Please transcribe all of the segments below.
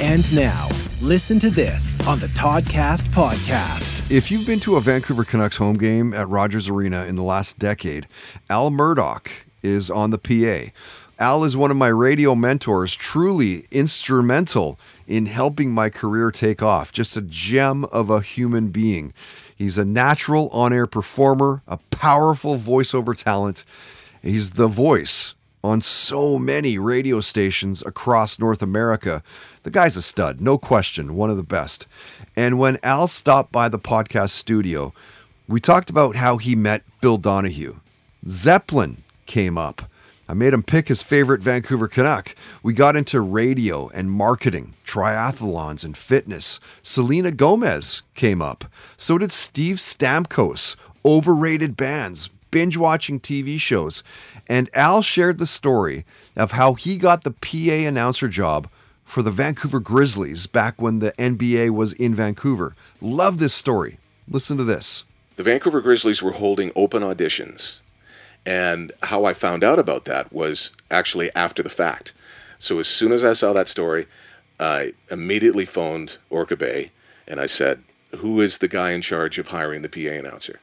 And now, listen to this on the Toddcast podcast. If you've been to a Vancouver Canucks home game at Rogers Arena in the last decade, Al Murdoch is on the PA. Al is one of my radio mentors, truly instrumental in helping my career take off. Just a gem of a human being. He's a natural on air performer, a powerful voiceover talent. He's the voice on so many radio stations across North America. The guy's a stud, no question, one of the best. And when Al stopped by the podcast studio, we talked about how he met Phil Donahue. Zeppelin came up. I made him pick his favorite Vancouver Canuck. We got into radio and marketing, triathlons and fitness. Selena Gomez came up. So did Steve Stamkos, overrated bands, binge watching TV shows. And Al shared the story of how he got the PA announcer job for the Vancouver Grizzlies back when the NBA was in Vancouver. Love this story. Listen to this. The Vancouver Grizzlies were holding open auditions and how I found out about that was actually after the fact. So as soon as I saw that story, I immediately phoned Orca Bay and I said, Who is the guy in charge of hiring the PA announcer?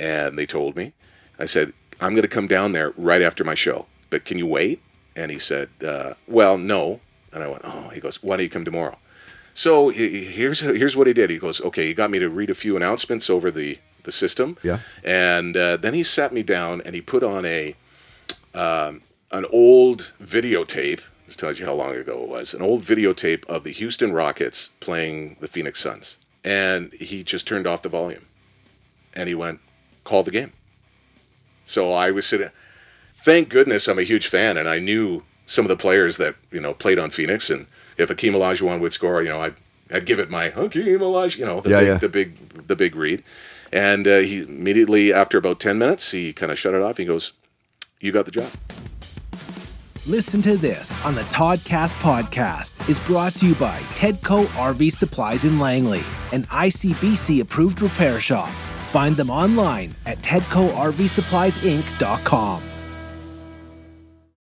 And they told me. I said, I'm going to come down there right after my show, but can you wait? And he said, uh, Well, no. And I went, Oh, he goes, Why don't you come tomorrow? So here's here's what he did. He goes, Okay, he got me to read a few announcements over the the system. Yeah. And uh, then he sat me down and he put on a um, an old videotape. This tells you how long ago it was. An old videotape of the Houston Rockets playing the Phoenix Suns. And he just turned off the volume. And he went, call the game. So I was sitting. Thank goodness I'm a huge fan, and I knew some of the players that you know played on Phoenix. And if Akeem Olajuwon would score, you know, I'd, I'd give it my Akeem Olajuwon, you know, the, Yeah, big, yeah. the big the big read. And uh, he immediately after about ten minutes, he kind of shut it off. He goes, "You got the job." Listen to this on the Toddcast podcast is brought to you by Tedco RV Supplies in Langley, an ICBC approved repair shop. Find them online at TedcoRVSuppliesInc.com.